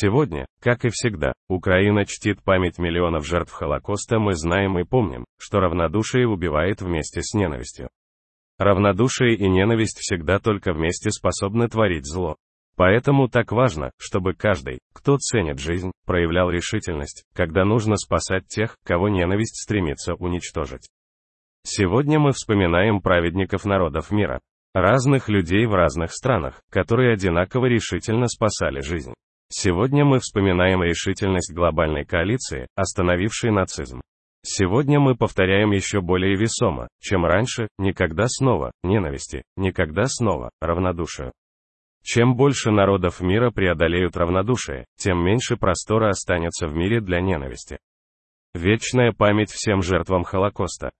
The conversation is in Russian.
Сегодня, как и всегда, Украина чтит память миллионов жертв Холокоста, мы знаем и помним, что равнодушие убивает вместе с ненавистью. Равнодушие и ненависть всегда только вместе способны творить зло. Поэтому так важно, чтобы каждый, кто ценит жизнь, проявлял решительность, когда нужно спасать тех, кого ненависть стремится уничтожить. Сегодня мы вспоминаем праведников народов мира, разных людей в разных странах, которые одинаково решительно спасали жизнь. Сегодня мы вспоминаем решительность глобальной коалиции, остановившей нацизм. Сегодня мы повторяем еще более весомо, чем раньше, никогда снова, ненависти, никогда снова, равнодушию. Чем больше народов мира преодолеют равнодушие, тем меньше простора останется в мире для ненависти. Вечная память всем жертвам Холокоста.